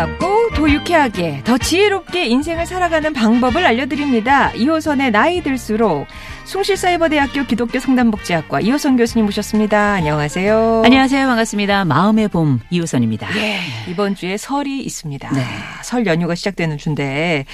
아름답고 더 유쾌하게 더 지혜롭게 인생을 살아가는 방법을 알려드립니다. 2호선의 나이 들수록 숭실사이버대학교 기독교 상담복지학과 이호선 교수님 모셨습니다. 안녕하세요. 안녕하세요. 반갑습니다. 마음의 봄 이호선입니다. 예, 이번 주에 설이 있습니다. 네. 설 연휴가 시작되는 주인데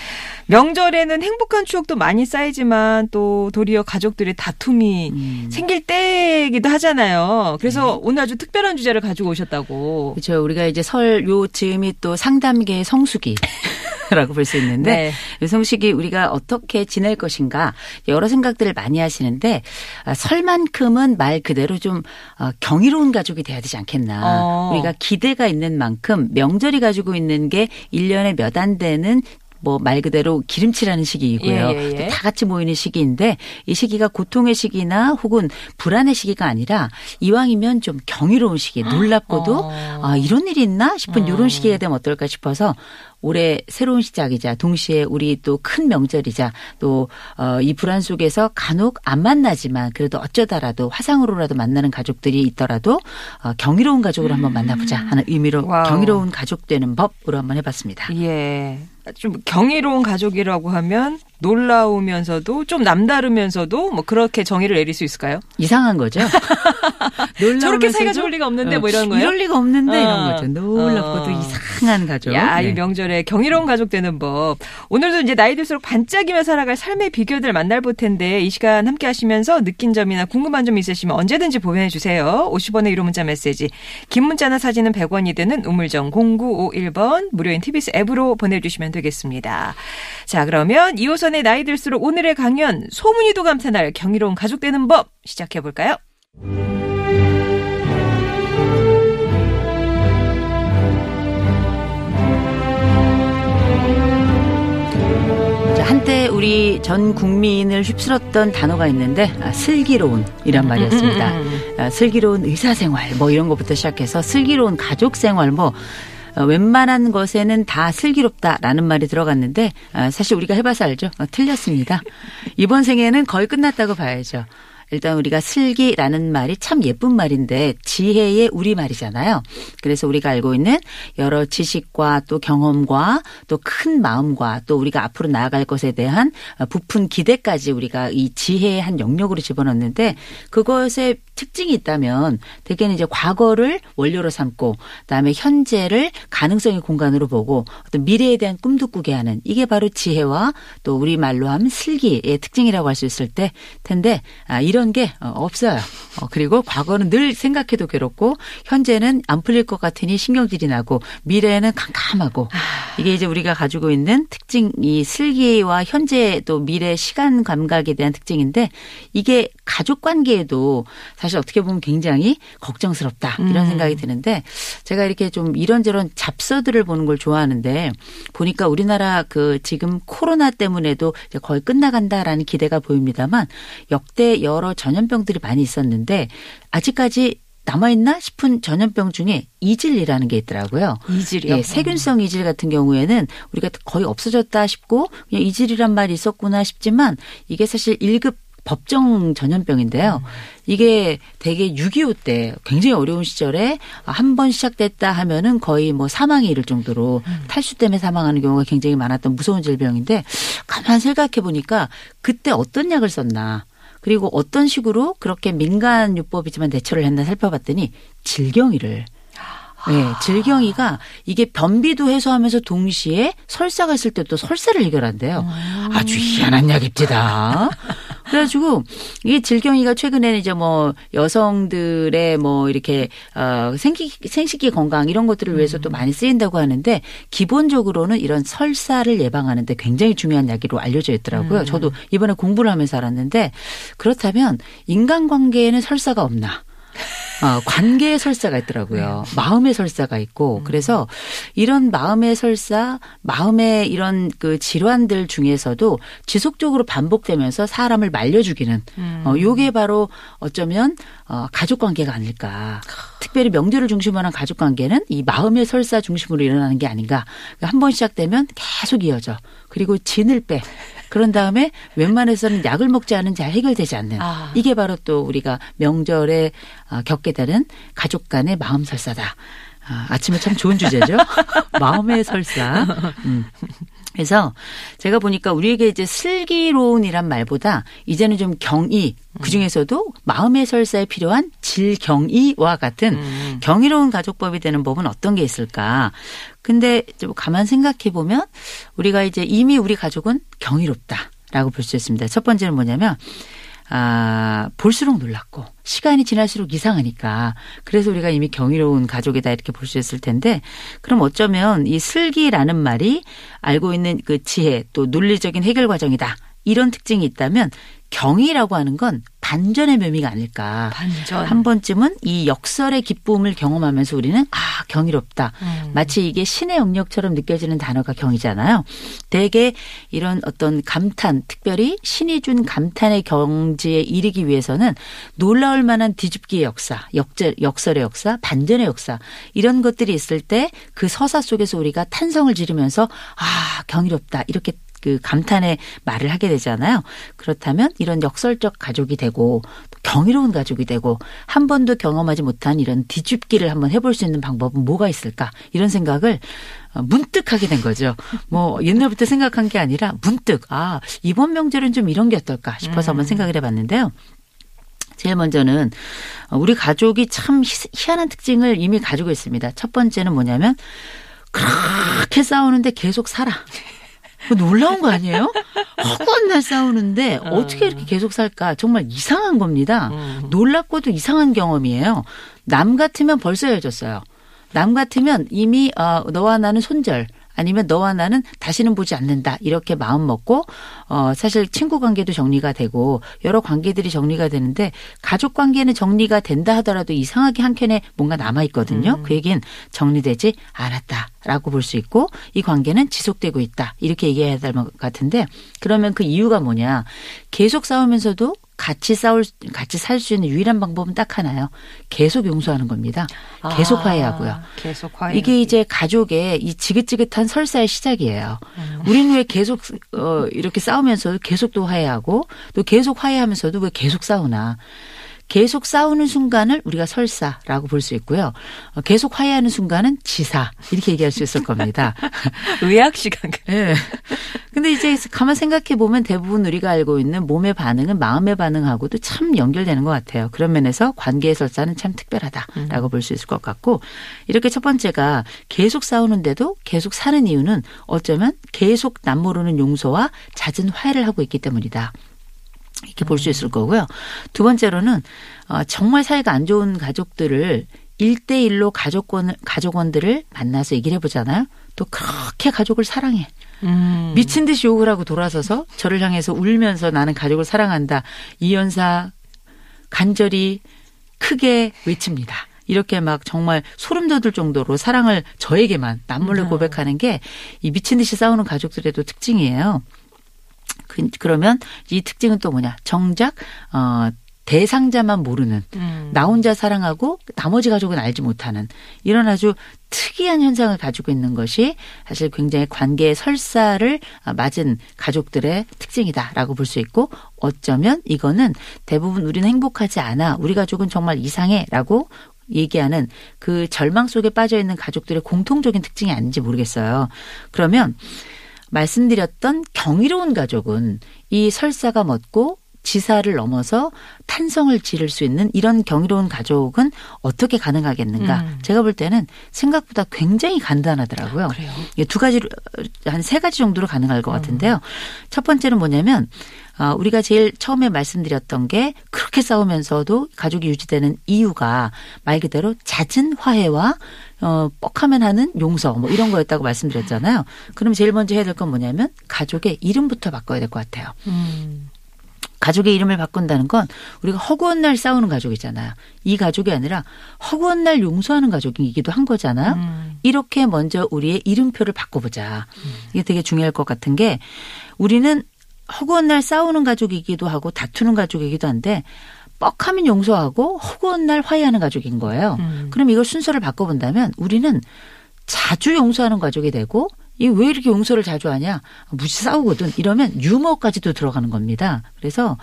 명절에는 행복한 추억도 많이 쌓이지만 또 도리어 가족들의 다툼이 음. 생길 때이기도 하잖아요. 그래서 오늘 아주 특별한 주제를 가지고 오셨다고. 그렇죠. 우리가 이제 설 요 즈음이 또 상담계의 성수기. 라고 볼 수 있는데 네. 이 성식이 우리가 어떻게 지낼 것인가 여러 생각들을 많이 하시는데 아, 설만큼은 말 그대로 좀 어, 경이로운 가족이 돼야 되지 않겠나. 어. 우리가 기대가 있는 만큼 명절이 가지고 있는 게 1년에 몇 안 되는 뭐 말 그대로 기름칠하는 시기이고요. 예, 예, 예. 또다 같이 모이는 시기인데 이 시기가 고통의 시기나 혹은 불안의 시기가 아니라 이왕이면 좀 경이로운 시기, 놀랍고도 어. 아 이런 일이 있나 싶은 어. 이런 시기가 되면 어떨까 싶어서 올해 새로운 시작이자 동시에 우리 또 큰 명절이자 또 어, 이 불안 속에서 간혹 안 만나지만 그래도 어쩌다라도 화상으로라도 만나는 가족들이 있더라도 어, 경이로운 가족으로 한번 만나보자 하는 의미로 음. wow. 경이로운 가족 되는 법으로 한번 해봤습니다. 예. 좀 경이로운 가족이라고 하면 놀라우면서도 좀 남다르면서도 뭐 그렇게 정의를 내릴 수 있을까요? 이상한 거죠. 저렇게 사이가 좋을 리가 없는데 어, 뭐 이런 거예요? 이럴 리가 없는데 어. 이런 거죠. 놀랍고도 어. 이상한 가족. 야, 이 네. 명절에 경이로운 가족 되는 법. 오늘도 이제 나이 들수록 반짝이며 살아갈 삶의 비결들 만날 볼 텐데 이 시간 함께 하시면서 느낀 점이나 궁금한 점 있으시면 언제든지 보내해 주세요. 50원의 유료 문자 메시지. 긴 문자나 사진은 100원이 되는 우물정 0951번 무료인 TBS 앱으로 보내 주시면 되겠습니다. 자, 그러면 2호선 의 나이 들수록 오늘의 강연 소문이도 감탄할 경이로운 가족 되는 법 시작해 볼까요? 자, 한때 우리 전 국민을 휩쓸었던 단어가 있는데 아, 슬기로운이란 말이었습니다. 아, 슬기로운 의사생활 뭐 이런 것부터 시작해서 슬기로운 가족생활 뭐 어, 웬만한 것에는 다 슬기롭다라는 말이 들어갔는데 아, 사실 우리가 해봐서 알죠. 어, 틀렸습니다. 이번 생에는 거의 끝났다고 봐야죠. 일단 우리가 슬기라는 말이 참 예쁜 말인데 지혜의 우리말이잖아요. 그래서 우리가 알고 있는 여러 지식과 또 경험과 또 큰 마음과 또 우리가 앞으로 나아갈 것에 대한 부푼 기대까지 우리가 이 지혜의 한 영역으로 집어넣는데 그것에 특징이 있다면 대개는 이제 과거를 원료로 삼고 그다음에 현재를 가능성의 공간으로 보고 어떤 미래에 대한 꿈도 꾸게 하는 이게 바로 지혜와 또 우리 말로 하면 슬기의 특징이라고 할 수 있을 때 텐데 아, 이런 게 어, 없어요. 어, 그리고 과거는 늘 생각해도 괴롭고 현재는 안 풀릴 것 같으니 신경질이 나고 미래에는 캄캄하고 이게 이제 우리가 가지고 있는 특징 이 슬기와 현재 또 미래 시간 감각에 대한 특징인데 이게 가족 관계에도 사실 어떻게 보면 굉장히 걱정스럽다 이런 음. 생각이 드는데 제가 이렇게 좀 이런저런 잡서들을 보는 걸 좋아하는데 보니까 우리나라 그 지금 코로나 때문에도 이제 거의 끝나간다라는 기대가 보입니다만 역대 여러 전염병들이 많이 있었는데 아직까지 남아있나 싶은 전염병 중에 이질이라는 게 있더라고요. 이질이요? 예, 세균성 이질 같은 경우에는 우리가 거의 없어졌다 싶고 그냥 이질이란 말이 있었구나 싶지만 이게 사실 1급 법정 전염병인데요. 이게 되게 6.25 때 굉장히 어려운 시절에 한 번 시작됐다 하면은 거의 뭐 사망이 이를 정도로 탈수 때문에 사망하는 경우가 굉장히 많았던 무서운 질병인데 가만 생각해 보니까 그때 어떤 약을 썼나 그리고 어떤 식으로 그렇게 민간 요법이지만 대처를 했나 살펴봤더니 질경이를 네, 질경이가 이게 변비도 해소하면서 동시에 설사가 있을 때 또 설사를 해결한대요. 아주 희한한 약입니다. 그래가지고 이게 질경이가 최근에는 이제 뭐 여성들의 뭐 이렇게 어 생기 생식기 건강 이런 것들을 위해서 또 많이 쓰인다고 하는데 기본적으로는 이런 설사를 예방하는데 굉장히 중요한 약으로 알려져 있더라고요. 저도 이번에 공부를 하면서 알았는데 그렇다면 인간관계에는 설사가 없나? 어, 관계의 설사가 있더라고요. 마음의 설사가 있고 그래서 이런 마음의 설사, 마음의 이런 그 질환들 중에서도 지속적으로 반복되면서 사람을 말려 죽이는 어 요게 바로 어쩌면 어 가족 관계가 아닐까. 특별히 명절을 중심으로 한 가족 관계는 이 마음의 설사 중심으로 일어나는 게 아닌가. 한번 시작되면 계속 이어져. 그리고 진을 빼. 그런 다음에 웬만해서는 약을 먹지 않은 잘 해결되지 않는 아. 이게 바로 또 우리가 명절에 어, 겪게 되는 가족 간의 마음 설사다. 아, 아침에 참 좋은 주제죠. 마음의 설사. 음. 그래서 제가 보니까 우리에게 이제 슬기로운이란 말보다 이제는 좀 경이 그 중에서도 마음의 설사에 필요한 질경이와 같은 음. 경이로운 가족법이 되는 법은 어떤 게 있을까? 근데 좀 가만 생각해 보면 우리가 이제 이미 우리 가족은 경이롭다라고 볼 수 있습니다. 첫 번째는 뭐냐면 아, 볼수록 놀랍고 시간이 지날수록 이상하니까 그래서 우리가 이미 경이로운 가족이다 이렇게 볼 수 있을 텐데 그럼 어쩌면 이 슬기라는 말이 알고 있는 그 지혜 또 논리적인 해결 과정이다. 이런 특징이 있다면 경이라고 하는 건 반전의 묘미가 아닐까. 반전. 한 번쯤은 이 역설의 기쁨을 경험하면서 우리는 아 경이롭다. 음. 마치 이게 신의 영역처럼 느껴지는 단어가 경이잖아요. 대개 이런 어떤 감탄, 특별히 신이 준 감탄의 경지에 이르기 위해서는 놀라울 만한 뒤집기의 역사, 역절, 역설의 역사, 반전의 역사 이런 것들이 있을 때 그 서사 속에서 우리가 탄성을 지르면서 아 경이롭다 이렇게 그 감탄의 말을 하게 되잖아요. 그렇다면 이런 역설적 가족이 되고 또 경이로운 가족이 되고 한 번도 경험하지 못한 이런 뒤집기를 한번 해볼 수 있는 방법은 뭐가 있을까 이런 생각을 어, 문득 하게 된 거죠. 뭐 옛날부터 생각한 게 아니라 문득 아 이번 명절은 좀 이런 게 어떨까 싶어서 한번 생각을 해봤는데요. 제일 먼저는 우리 가족이 참 희- 희한한 특징을 이미 가지고 있습니다. 첫 번째는 뭐냐면 그렇게 싸우는데 계속 살아. 그거 놀라운 거 아니에요? 허구한 날 싸우는데 어떻게 이렇게 계속 살까? 정말 이상한 겁니다. 놀랍고도 이상한 경험이에요. 남 같으면 벌써 헤어졌어요. 남 같으면 이미 어, 너와 나는 손절 아니면 너와 나는 다시는 보지 않는다. 이렇게 마음 먹고 어 사실 친구 관계도 정리가 되고 여러 관계들이 정리가 되는데 가족 관계는 정리가 된다 하더라도 이상하게 한켠에 뭔가 남아 있거든요. 그 얘기는 정리되지 않았다라고 볼 수 있고 이 관계는 지속되고 있다. 이렇게 얘기해야 될 것 같은데 그러면 그 이유가 뭐냐? 계속 싸우면서도 같이 싸울 같이 살 수 있는 유일한 방법은 딱 하나요. 계속 용서하는 겁니다. 계속 아, 화해하고요. 계속 화해. 이게 이제 가족의 이 지긋지긋한 설사의 시작이에요. 음. 우리는 왜 계속 어 이렇게 싸우면서도 계속 또 화해하고 또 계속 화해하면서도 왜 계속 싸우나? 계속 싸우는 순간을 우리가 설사라고 볼 수 있고요. 어, 계속 화해하는 순간은 지사 이렇게 얘기할 수 있을 겁니다. 의학 시간. 예. 근데 이제 가만 생각해 보면 대부분 우리가 알고 있는 몸의 반응은 마음의 반응하고도 참 연결되는 것 같아요. 그런 면에서 관계의 설사는 참 특별하다라고 볼수 있을 것 같고 이렇게 첫 번째가 계속 싸우는데도 계속 사는 이유는 어쩌면 계속 남모르는 용서와 잦은 화해를 하고 있기 때문이다. 이렇게 볼 수 있을 거고요. 두 번째로는 어, 정말 사이가 안 좋은 가족들을 일대일로 가족원, 가족원들을 만나서 얘기를 해보잖아요. 또 그렇게 가족을 사랑해. 음. 미친 듯이 욕을 하고 돌아서서 저를 향해서 울면서 나는 가족을 사랑한다. 이연사 간절히 크게 외칩니다. 이렇게 막 정말 소름 돋을 정도로 사랑을 저에게만 남몰래 고백하는 게 이 미친 듯이 싸우는 가족들의 또 특징이에요. 그, 그러면 이 특징은 또 뭐냐? 정작 어 대상자만 모르는 음. 나 혼자 사랑하고 나머지 가족은 알지 못하는 이런 아주 특이한 현상을 가지고 있는 것이 사실 굉장히 관계의 설사를 맞은 가족들의 특징이다라고 볼 수 있고 어쩌면 이거는 대부분 우리는 행복하지 않아 우리 가족은 정말 이상해라고 얘기하는 그 절망 속에 빠져 있는 가족들의 공통적인 특징이 아닌지 모르겠어요. 그러면 말씀드렸던 경이로운 가족은 이 설사가 멎고 지사를 넘어서 탄성을 지를 수 있는 이런 경이로운 가족은 어떻게 가능하겠는가? 음. 제가 볼 때는 생각보다 굉장히 간단하더라고요. 이게 두 가지로 한 세 가지 정도로 가능할 것 같은데요. 첫 번째는 뭐냐면 어, 우리가 제일 처음에 말씀드렸던 게 그렇게 싸우면서도 가족이 유지되는 이유가 말 그대로 잦은 화해와 어, 뻑하면 하는 용서 뭐 이런 거였다고 말씀드렸잖아요. 그럼 제일 먼저 해야 될 건 뭐냐면 가족의 이름부터 바꿔야 될 것 같아요. 음. 가족의 이름을 바꾼다는 건 우리가 허구한 날 싸우는 가족이잖아요. 이 가족이 아니라 허구한 날 용서하는 가족이기도 한 거잖아요. 음. 이렇게 먼저 우리의 이름표를 바꿔보자. 이게 되게 중요할 것 같은 게 우리는 허구한 날 싸우는 가족이기도 하고 다투는 가족이기도 한데 뻑하면 용서하고 허구한 날 화해하는 가족인 거예요. 음. 그럼 이걸 순서를 바꿔본다면 우리는 자주 용서하는 가족이 되고 이 왜 이렇게 용서를 자주 하냐? 무지 싸우거든. 이러면 유머까지도 들어가는 겁니다. 그래서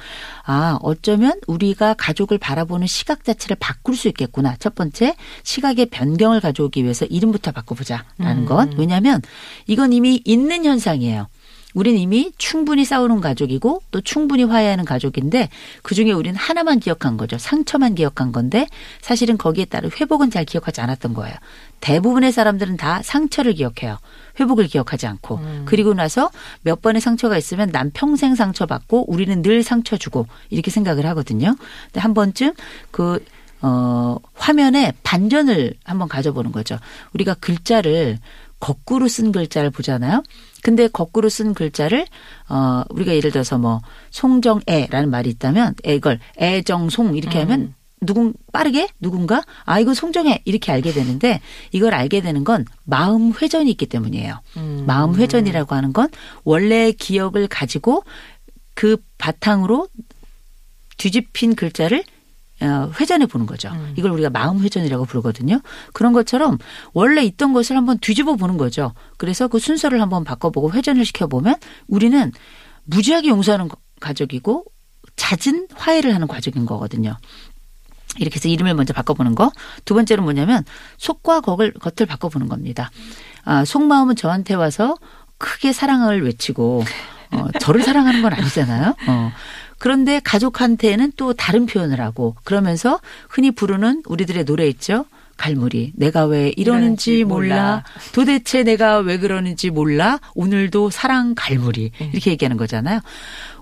아 어쩌면 우리가 가족을 바라보는 시각 자체를 바꿀 수 있겠구나. 첫 번째 시각의 변경을 가져오기 위해서 이름부터 바꿔보자라는 건 왜냐하면 이건 이미 있는 현상이에요. 우린 이미 충분히 싸우는 가족이고 또 충분히 화해하는 가족인데 그중에 우리는 하나만 기억한 거죠. 상처만 기억한 건데 사실은 거기에 따른 회복은 잘 기억하지 않았던 거예요. 대부분의 사람들은 다 상처를 기억해요. 회복을 기억하지 않고 그리고 나서 몇 번의 상처가 있으면 난 평생 상처 받고 우리는 늘 상처 주고 이렇게 생각을 하거든요. 근데 한 번쯤 그 어, 화면에 반전을 한번 가져보는 거죠. 우리가 글자를 거꾸로 쓴 글자를 보잖아요. 근데 거꾸로 쓴 글자를 어 우리가 예를 들어서 뭐 송정애라는 말이 있다면 이걸 애정송 이렇게 하면 누군 빠르게 누군가 아 이거 송정애 이렇게 알게 되는데 이걸 알게 되는 건 마음 회전이 있기 때문이에요. 마음 회전이라고 하는 건 원래의 기억을 가지고 그 바탕으로 뒤집힌 글자를 어, 회전해 보는 거죠. 이걸 우리가 마음 회전이라고 부르거든요. 그런 것처럼 원래 있던 것을 한번 뒤집어 보는 거죠. 그래서 그 순서를 한번 바꿔보고 회전을 시켜보면 우리는 무지하게 용서하는 거- 가족이고 잦은 화해를 하는 가족인 거거든요. 이렇게 해서 이름을 먼저 바꿔보는 거. 두 번째는 뭐냐면 속과 겉을, 겉을 바꿔보는 겁니다. 아, 속마음은 저한테 와서 크게 사랑을 외치고 어, 저를 사랑하는 건 아니잖아요. 어. 그런데 가족한테는 또 다른 표현을 하고 그러면서 흔히 부르는 우리들의 노래 있죠. 갈무리. 내가 왜 이러는지 몰라. 몰라. 도대체 내가 왜 그러는지 몰라. 오늘도 사랑 갈무리. 이렇게 얘기하는 거잖아요.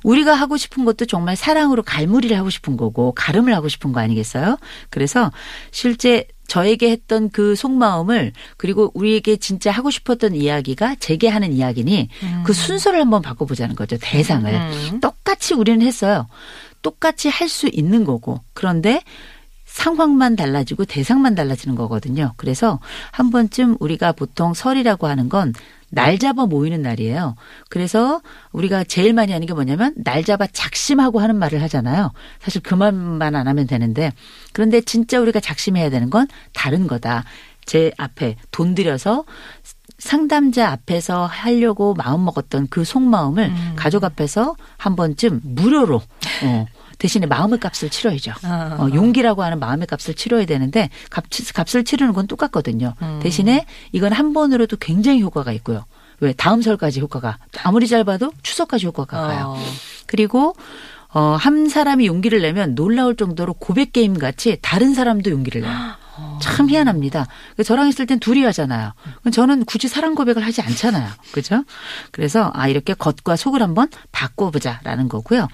우리가 하고 싶은 것도 정말 사랑으로 갈무리를 하고 싶은 거고 가름을 하고 싶은 거 아니겠어요? 그래서 실제 저에게 했던 그 속마음을 그리고 우리에게 진짜 하고 싶었던 이야기가 제게 하는 이야기니 그 순서를 한번 바꿔보자는 거죠. 대상을. 음. 똑같이 우리는 했어요. 똑같이 할 수 있는 거고. 그런데 상황만 달라지고 대상만 달라지는 거거든요. 그래서 한 번쯤 우리가 보통 설이라고 하는 건 날 잡아 모이는 날이에요. 그래서 우리가 제일 많이 하는 게 뭐냐면 날 잡아 작심하고 하는 말을 하잖아요. 사실 그 말만 안 하면 되는데 그런데 진짜 우리가 작심해야 되는 건 다른 거다. 제 앞에 돈 들여서 상담자 앞에서 하려고 마음 먹었던 그 속마음을 가족 앞에서 한 번쯤 무료로 어, 대신에 마음의 값을 치러야죠. 아, 어, 용기라고 하는 마음의 값을 치러야 되는데 값, 값을 치르는 건 똑같거든요. 대신에 이건 한 번으로도 굉장히 효과가 있고요. 왜 다음 설까지 효과가 아무리 짧아도 추석까지 효과가 가요. 어. 그리고 어, 한 사람이 용기를 내면 놀라울 정도로 고백 게임 같이 다른 사람도 용기를 내요. 참 희한합니다. 저랑 있을 땐 둘이 하잖아요. 저는 굳이 사랑 고백을 하지 않잖아요. 그죠? 그래서 아 이렇게 겉과 속을 한번 바꿔보자라는 거고요.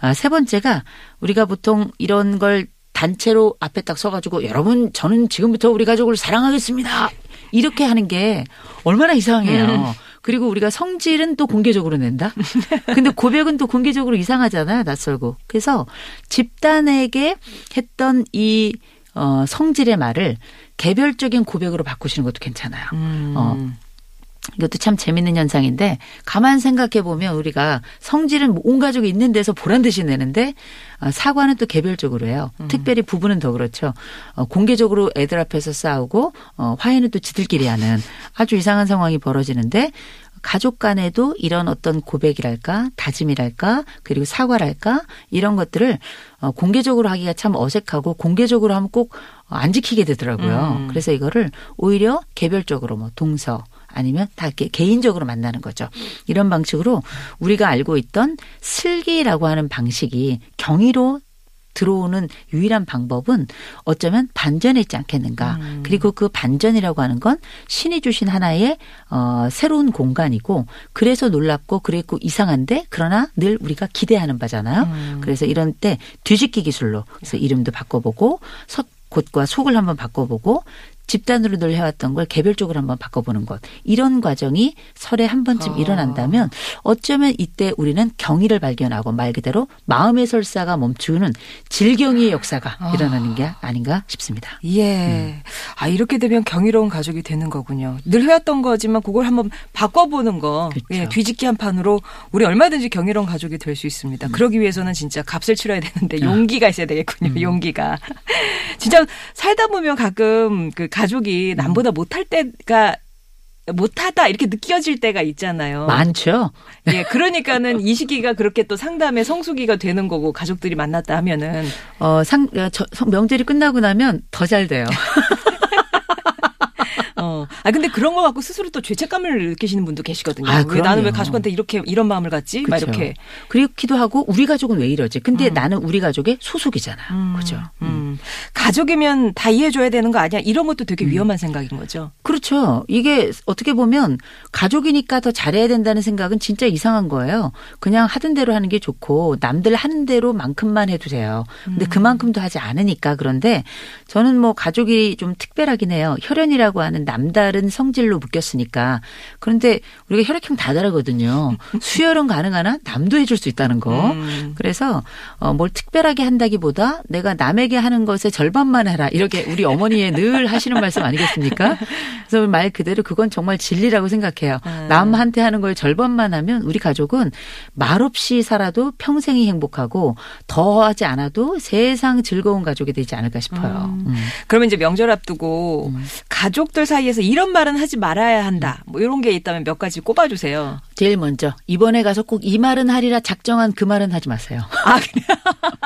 아, 세 번째가 우리가 보통 이런 걸 단체로 앞에 딱 서가지고 여러분 저는 지금부터 우리 가족을 사랑하겠습니다. 이렇게 하는 게 얼마나 이상해요. 그리고 우리가 성질은 또 공개적으로 낸다. 근데 고백은 또 공개적으로 이상하잖아요. 낯설고. 그래서 집단에게 했던 이 어, 성질의 말을 개별적인 고백으로 바꾸시는 것도 괜찮아요. 음. 어, 이것도 참 재밌는 현상인데 가만 생각해 보면 우리가 성질은 온 가족이 있는 데서 보란 듯이 내는데 어, 사과는 또 개별적으로 해요. 특별히 부부는 더 그렇죠. 어, 공개적으로 애들 앞에서 싸우고 어, 화해는 또 지들끼리 하는 아주 이상한 상황이 벌어지는데 가족 간에도 이런 어떤 고백이랄까 다짐이랄까 그리고 사과랄까 이런 것들을 어, 공개적으로 하기가 참 어색하고 공개적으로 하면 꼭 안 지키게 되더라고요. 음. 그래서 이거를 오히려 개별적으로 뭐 동서 아니면 다 개인적으로 만나는 거죠. 이런 방식으로 우리가 알고 있던 슬기라고 하는 방식이 경위로 들어오는 유일한 방법은 어쩌면 반전에 있지 않겠는가. 그리고 그 반전이라고 하는 건 신이 주신 하나의 어, 새로운 공간이고 그래서 놀랍고 그랬고 이상한데 그러나 늘 우리가 기대하는 바잖아요. 그래서 이런 때 뒤집기 기술로 그래서 이름도 바꿔보고 섭곳과 속을 한번 바꿔보고 집단으로 늘 해왔던 걸 개별적으로 한번 바꿔보는 것 이런 과정이 설에 한 번쯤 아. 일어난다면 어쩌면 이때 우리는 경의를 발견하고 말 그대로 마음의 설사가 멈추는 질경의 역사가 일어나는 게 아닌가 싶습니다. 예. 아, 이렇게 되면 경이로운 가족이 되는 거군요. 늘 해왔던 거지만 그걸 한번 바꿔보는 거. 그렇죠. 예, 뒤집기 한 판으로 우리 얼마든지 경이로운 가족이 될 수 있습니다. 그러기 위해서는 진짜 값을 치러야 되는데 용기가 있어야 되겠군요. 용기가. 진짜 살다 보면 가끔 그 가족이 남보다 못할 때가 못하다 이렇게 느껴질 때가 있잖아요. 많죠. 예, 그러니까는 이 시기가 그렇게 또 상담의 성수기가 되는 거고 가족들이 만났다 하면은 어, 상, 어, 저, 성- 명절이 끝나고 나면 더 잘 돼요. 어. 아 근데 그런 거 갖고 스스로 또 죄책감을 느끼시는 분도 계시거든요. 아, 왜 나는 왜. 가족한테 이렇게 이런 마음을 갖지? 막. 이렇게. 그렇기도 하고 우리 가족은 왜 이러지? 근데 나는 우리 가족의 소속이잖아요. 그죠? 음. 가족이면 다 이해해줘야 되는 거 아니야? 이런 것도 되게 위험한 생각인 거죠. 그렇죠. 이게 어떻게 보면 가족이니까 더 잘해야 된다는 생각은 진짜 이상한 거예요. 그냥 하던 대로 하는 게 좋고 남들 하는 대로만큼만 해도 돼요. 근데 그만큼도 하지 않으니까 그런데 저는 뭐 가족이 좀 특별하긴 해요. 혈연이라고 하는 남 다른 성질로 묶였으니까. 그런데 우리가 혈액형 다 다르거든요. 수혈은 가능하나 남도 해줄 수 있다는 거. 음. 그래서 어, 뭘 특별하게 한다기보다 내가 남에게 하는 것의 절반만 해라. 이렇게 우리 어머니의 늘 하시는 말씀 아니겠습니까? 그래서 말 그대로 그건 정말 진리라고 생각해요. 음. 남한테 하는 거의 절반만 하면 우리 가족은 말없이 살아도 평생이 행복하고 더 하지 않아도 세상 즐거운 가족이 되지 않을까 싶어요. 음. 그러면 이제 명절 앞두고 가족들 사이에서 이런 말은 하지 말아야 한다. 뭐 이런 게 있다면 몇 가지 꼽아주세요. 제일 먼저 이번에 가서 꼭 이 말은 하리라 작정한 그 말은 하지 마세요. 아, 그래요?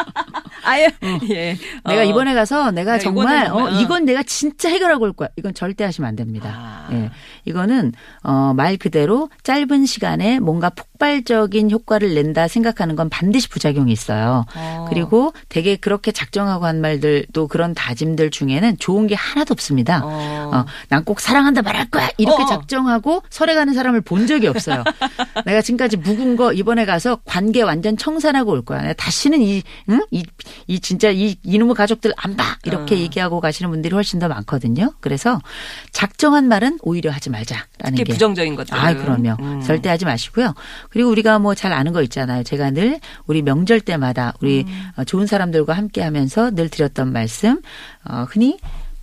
아예, 예. 내가 어. 이번에 가서 내가 내가 정말 이거는 어, 어. 이건 내가 진짜 해결하고 올 거야. 이건 절대 하시면 안 됩니다. 아. 예. 이거는 어, 말 그대로 짧은 시간에 뭔가 폭 발적인 효과를 낸다 생각하는 건 반드시 부작용이 있어요. 어. 그리고 되게 그렇게 작정하고 한 말들 또 그런 다짐들 중에는 좋은 게 하나도 없습니다. 어. 어, 난 꼭 사랑한다 말할 거야. 이렇게 어. 작정하고 설에 가는 사람을 본 적이 없어요. 내가 지금까지 묵은 거 이번에 가서 관계 완전 청산하고 올 거야. 내가 다시는 이, 응? 이, 이 진짜 이, 이놈의 가족들 안 봐. 이렇게 어. 얘기하고 가시는 분들이 훨씬 더 많거든요. 그래서 작정한 말은 오히려 하지 말자라는 특히 게. 부정적인 것들. 아, 그럼요. 음. 절대 하지 마시고요. 그리고 우리가 뭐 잘 아는 거 있잖아요. 제가 늘 우리 명절 때마다 우리 음. 어, 좋은 사람들과 함께 하면서 늘 드렸던 말씀, 어, 흔히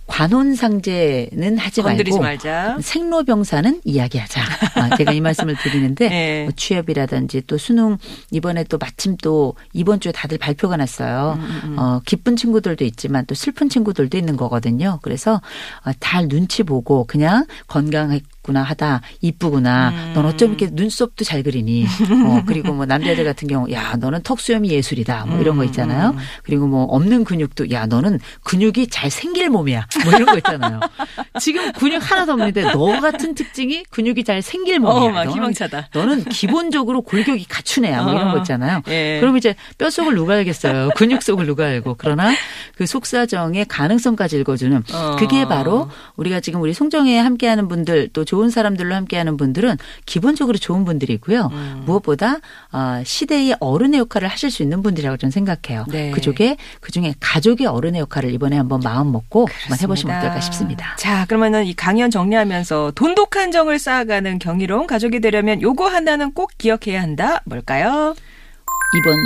관혼상제는 하지 말고 말자. 생로병사는 이야기하자. 아, 제가 이 말씀을 드리는데 네. 뭐 취업이라든지 또 수능 이번에 또 마침 또 이번 주에 다들 발표가 음, 났어요. 어, 기쁜 친구들도 있지만 또 슬픈 친구들도 있는 거거든요. 그래서 어, 달 눈치 보고 그냥 건강했 구나 하다 이쁘구나. 음. 넌 어쩜 이렇게 눈썹도 잘 그리니. 어, 그리고 뭐 남자들 같은 경우 야 너는 턱 수염이 예술이다. 뭐 이런 거 있잖아요. 그리고 뭐 없는 근육도 야 너는 근육이 잘 생길 몸이야. 뭐 이런 거 있잖아요. 지금 근육 하나도 없는데 너 같은 특징이 근육이 잘 생길 몸이야. 어, 막 너는- 희망차다. 너는 기본적으로 골격이 갖춘 애야. 뭐 이런 거 있잖아요. 예. 그럼 이제 뼛속을 누가 알겠어요. 근육 속을 누가 알고. 그러나 그 속사정의 가능성까지 읽어주는 어. 그게 바로 우리가 지금 우리 송정회에 함께하는 분들 또 좋은 사람들로 함께하는 분들은 기본적으로 좋은 분들이고요. 음. 무엇보다 어, 시대의 어른의 역할을 하실 수 있는 분들이라고 저는 생각해요. 네. 그중에 그중에 가족의 어른의 역할을 이번에 한번 마음 먹고 한번 해보시면 어떨까 싶습니다. 자, 그러면은 이 강연 정리하면서 돈독한 정을 쌓아가는 경이로운 가족이 되려면 요거 하나는 꼭 기억해야 한다. 뭘까요? 이번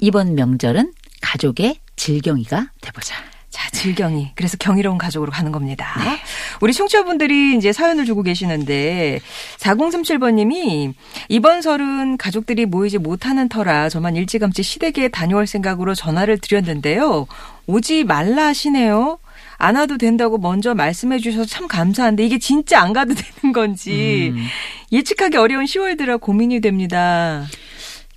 이번 명절은 가족의 질경이가 돼보자. 자, 질경이. 그래서 경이로운 가족으로 가는 겁니다. 네. 우리 청취자분들이 이제 사연을 주고 계시는데 4037번 님이 이번 설은 가족들이 모이지 못하는 터라 저만 일찌감치 시댁에 다녀올 생각으로 전화를 드렸는데요. 오지 말라 하시네요. 안 와도 된다고 먼저 말씀해 주셔서 참 감사한데 이게 진짜 안 가도 되는 건지 음. 예측하기 어려운 10월들아 고민이 됩니다.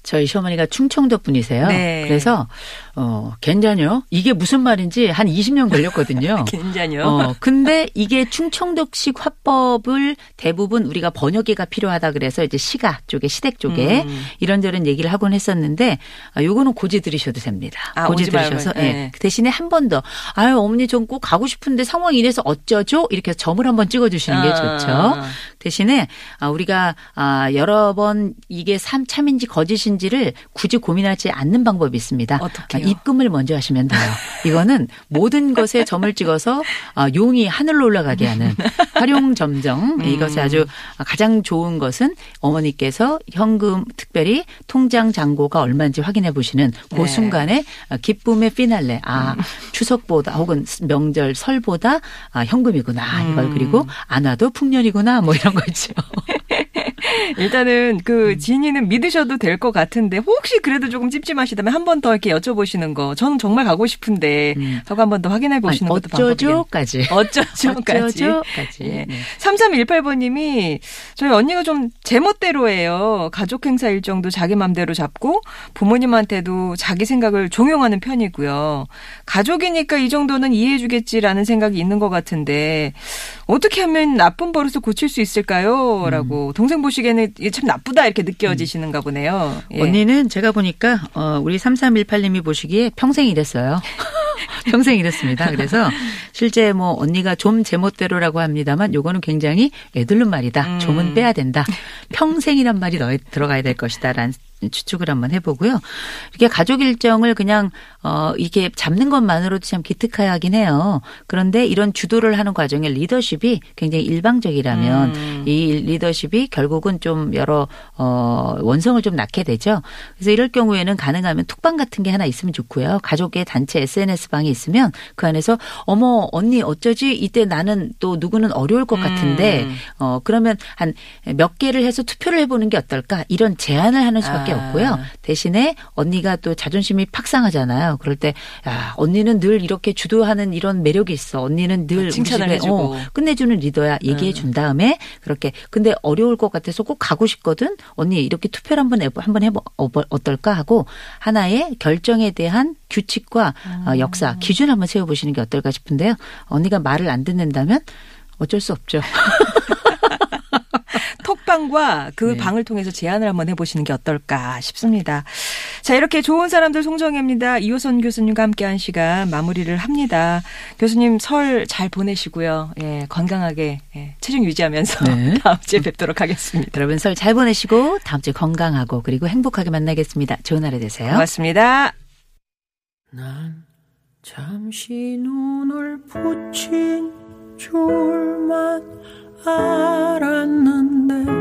저희 시어머니가 충청도 분이세요. 네. 그래서 어 괜찮요. 이게 무슨 말인지 한 20년 걸렸거든요. 괜찮요. 어, 근데 이게 충청도식 화법을 대부분 우리가 번역기가 필요하다 그래서 이제 시가 쪽에 시댁 쪽에 음. 이런저런 얘기를 하곤 했었는데 아, 요거는 고지 들으셔도 됩니다. 아, 고지 들으셔서 예. 예. 그 대신에 한 번 더 아유 어머니 전꼭 가고 싶은데 상황이 이래서 어쩌죠? 이렇게 점을 한번 찍어 주시는 게 아. 좋죠. 대신에 아, 우리가 아, 여러 번 이게 참 참인지 거짓인지를 굳이 고민하지 않는 방법이 있습니다. 아, 입금을 먼저 하시면 돼요. 이거는 모든 것에 점을 찍어서 아, 용이 하늘로 올라가게 하는 활용 점정 음. 이것이 아주 가장 좋은 것은 어머니께서 현금 특별히 통장 잔고가 얼마인지 확인해 보시는 그 네. 음. 순간에 아, 기쁨의 피날레 아 추석보다 혹은 명절 설보다 아, 현금이구나 이걸 음. 그리고 안 와도 풍년이구나 뭐 이런 거 있죠. 일단은 음. 그 지인이는 믿으셔도 될 것 같은데 혹시 그래도 조금 찝찝하시다면 한 번 더 이렇게 여쭤보시는 거 저는 정말 가고 싶은데 음. 하고 한 번 더 확인해 보시는 아니, 것도 방법이겠 어쩌죠까지. 어쩌죠까지. 어쩌죠까지. 예. 네. 3318번님이 저희 언니가 좀 제멋대로예요. 가족 행사 일정도 자기 맘대로 잡고 부모님한테도 자기 생각을 종용하는 편이고요. 가족이니까 이 정도는 이해해 주겠지라는 생각이 있는 것 같은데 어떻게 하면 나쁜 버릇을 고칠 수 있을까요? 라고 동생 보시기에는 이게 참 나쁘다 이렇게 느껴지시는가 보네요. 예. 언니는 제가 보니까 어 우리 3318님이 보시기에 평생 이랬어요. 평생 이랬습니다. 그래서 실제 뭐 언니가 좀 제멋대로라고 합니다만 요거는 굉장히 애들른 말이다. 음. 좀은 빼야 된다. 평생이란 말이 넣어 들어가야 될 것이다라는 추측을 한번 해보고요. 이렇게 가족 일정을 그냥 어 이렇게 잡는 것만으로도 참 기특하긴 해요. 그런데 이런 주도를 하는 과정에 리더십이 굉장히 일방적이라면 음. 이 리더십이 결국은 좀 여러 어 원성을 좀 낳게 되죠. 그래서 이럴 경우에는 가능하면 톡방 같은 게 하나 있으면 좋고요. 가족의 단체 SNS 방이 있으면 그 안에서 어머 언니 어쩌지 이때 나는 또 누구는 어려울 것 같은데 음. 어 그러면 한 몇 개를 해서 투표를 해보는 게 어떨까 이런 제안을 하는 수밖에 아. 없고요. 대신에 언니가 또 자존심이 팍 상하잖아요. 그럴 때 야 언니는 늘 이렇게 주도하는 이런 매력이 있어. 언니는 늘 아, 칭찬을 집에, 해주고. 어, 끝내주는 리더야. 얘기해 준 다음에 그렇게 근데 어려울 것 같아서 꼭 가고 싶거든. 언니 이렇게 투표를 한번 해보 한번 해보 어, 어떨까 하고 하나의 결정에 대한 규칙과 어, 역사 기준 한번 세워보시는 게 어떨까 싶은데요. 언니가 말을 안 듣는다면 어쩔 수 없죠. 톡방과 그 네. 방을 통해서 제안을 한번 해보시는 게 어떨까 싶습니다. 자, 이렇게 좋은 사람들 송정혜입니다. 이호선 교수님과 함께한 시간 마무리를 합니다. 교수님 설 잘 보내시고요. 예, 건강하게 예, 체중 유지하면서 네. 다음 주에 뵙도록 하겠습니다. 여러분 설 잘 보내시고 다음 주에 건강하고 그리고 행복하게 만나겠습니다. 좋은 하루 되세요. 고맙습니다. 난 잠시 눈을 붙인 줄만 알았는데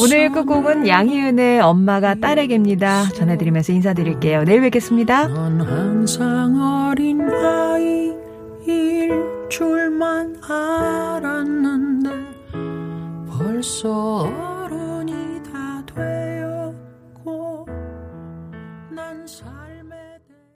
오늘 그 끝곡은 양희은의 엄마가 딸에게입니다. 전해드리면서 인사드릴게요. 내일 뵙겠습니다. 넌 항상 어린 아이일 줄만 알았는데 벌써